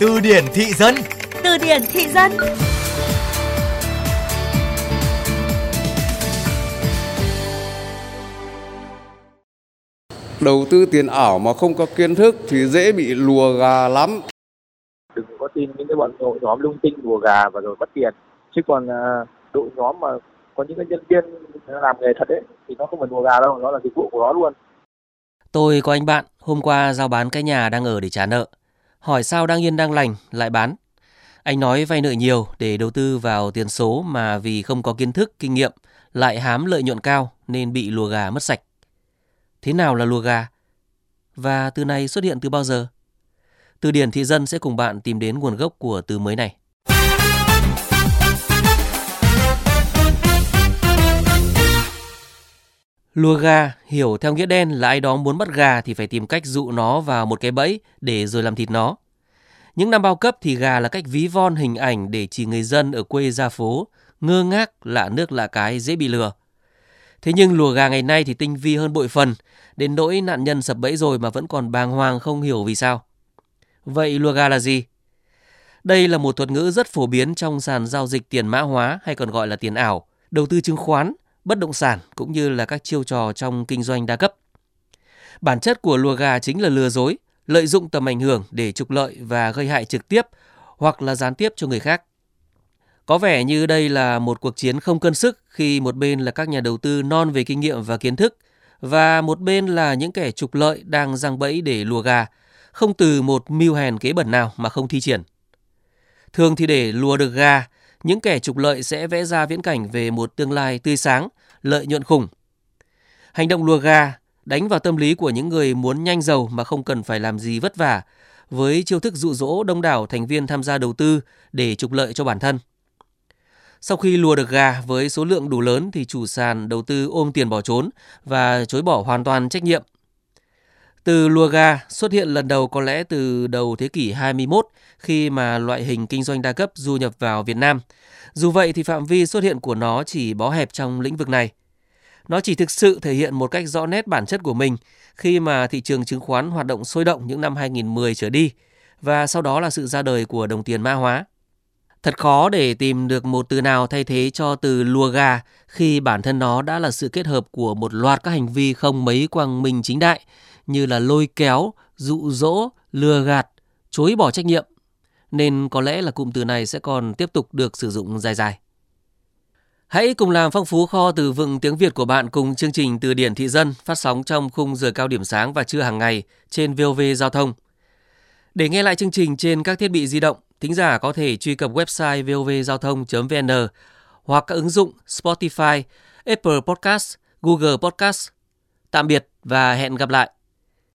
Từ điển thị dân Từ điển thị dân Đầu tư tiền ảo mà không có kiến thức thì dễ bị lùa gà lắm. Đừng có tin những cái bọn đội nhóm lung tinh lùa gà và rồi mất tiền. Chứ còn à, đội nhóm mà có những cái nhân viên làm nghề thật đấy thì nó không phải lùa gà đâu, nó là dịch vụ của nó luôn. Tôi có anh bạn hôm qua giao bán cái nhà đang ở để trả nợ. Hỏi sao đang yên đang lành lại bán. Anh nói vay nợ nhiều để đầu tư vào tiền số mà vì không có kiến thức, kinh nghiệm lại hám lợi nhuận cao nên bị lùa gà mất sạch. Thế nào là lùa gà? Và từ này xuất hiện từ bao giờ? Từ điển thị dân sẽ cùng bạn tìm đến nguồn gốc của từ mới này. Lùa gà hiểu theo nghĩa đen là ai đó muốn bắt gà thì phải tìm cách dụ nó vào một cái bẫy để rồi làm thịt nó. Những năm bao cấp thì gà là cách ví von hình ảnh để chỉ người dân ở quê ra phố ngơ ngác lạ nước lạ cái dễ bị lừa. Thế nhưng lùa gà ngày nay thì tinh vi hơn bội phần, đến nỗi nạn nhân sập bẫy rồi mà vẫn còn bàng hoàng không hiểu vì sao. Vậy lùa gà là gì? Đây là một thuật ngữ rất phổ biến trong sàn giao dịch tiền mã hóa hay còn gọi là tiền ảo, đầu tư chứng khoán, bất động sản cũng như là các chiêu trò trong kinh doanh đa cấp. Bản chất của lùa gà chính là lừa dối, lợi dụng tầm ảnh hưởng để trục lợi và gây hại trực tiếp hoặc là gián tiếp cho người khác. Có vẻ như đây là một cuộc chiến không cân sức khi một bên là các nhà đầu tư non về kinh nghiệm và kiến thức và một bên là những kẻ trục lợi đang răng bẫy để lùa gà, không từ một mưu hèn kế bẩn nào mà không thi triển. Thường thì để lùa được gà, những kẻ trục lợi sẽ vẽ ra viễn cảnh về một tương lai tươi sáng, lợi nhuận khủng. Hành động lùa gà đánh vào tâm lý của những người muốn nhanh giàu mà không cần phải làm gì vất vả, với chiêu thức dụ dỗ đông đảo thành viên tham gia đầu tư để trục lợi cho bản thân. Sau khi lùa được gà với số lượng đủ lớn thì chủ sàn đầu tư ôm tiền bỏ trốn và chối bỏ hoàn toàn trách nhiệm. Từ Luaga xuất hiện lần đầu có lẽ từ đầu thế kỷ 21 khi mà loại hình kinh doanh đa cấp du nhập vào Việt Nam. Dù vậy thì phạm vi xuất hiện của nó chỉ bó hẹp trong lĩnh vực này. Nó chỉ thực sự thể hiện một cách rõ nét bản chất của mình khi mà thị trường chứng khoán hoạt động sôi động những năm 2010 trở đi, và sau đó là sự ra đời của đồng tiền mã hóa. Thật khó để tìm được một từ nào thay thế cho từ lùa gà khi bản thân nó đã là sự kết hợp của một loạt các hành vi không mấy quang minh chính đại như là lôi kéo, dụ dỗ, lừa gạt, chối bỏ trách nhiệm. Nên có lẽ là cụm từ này sẽ còn tiếp tục được sử dụng dài dài. Hãy cùng làm phong phú kho từ vựng tiếng Việt của bạn cùng chương trình Từ điển thị dân phát sóng trong khung giờ cao điểm sáng và trưa hàng ngày trên VOV Giao thông. Để nghe lại chương trình trên các thiết bị di động, thính giả có thể truy cập website vovgiao thông.vn hoặc các ứng dụng Spotify, Apple Podcast, Google Podcast. Tạm biệt và hẹn gặp lại.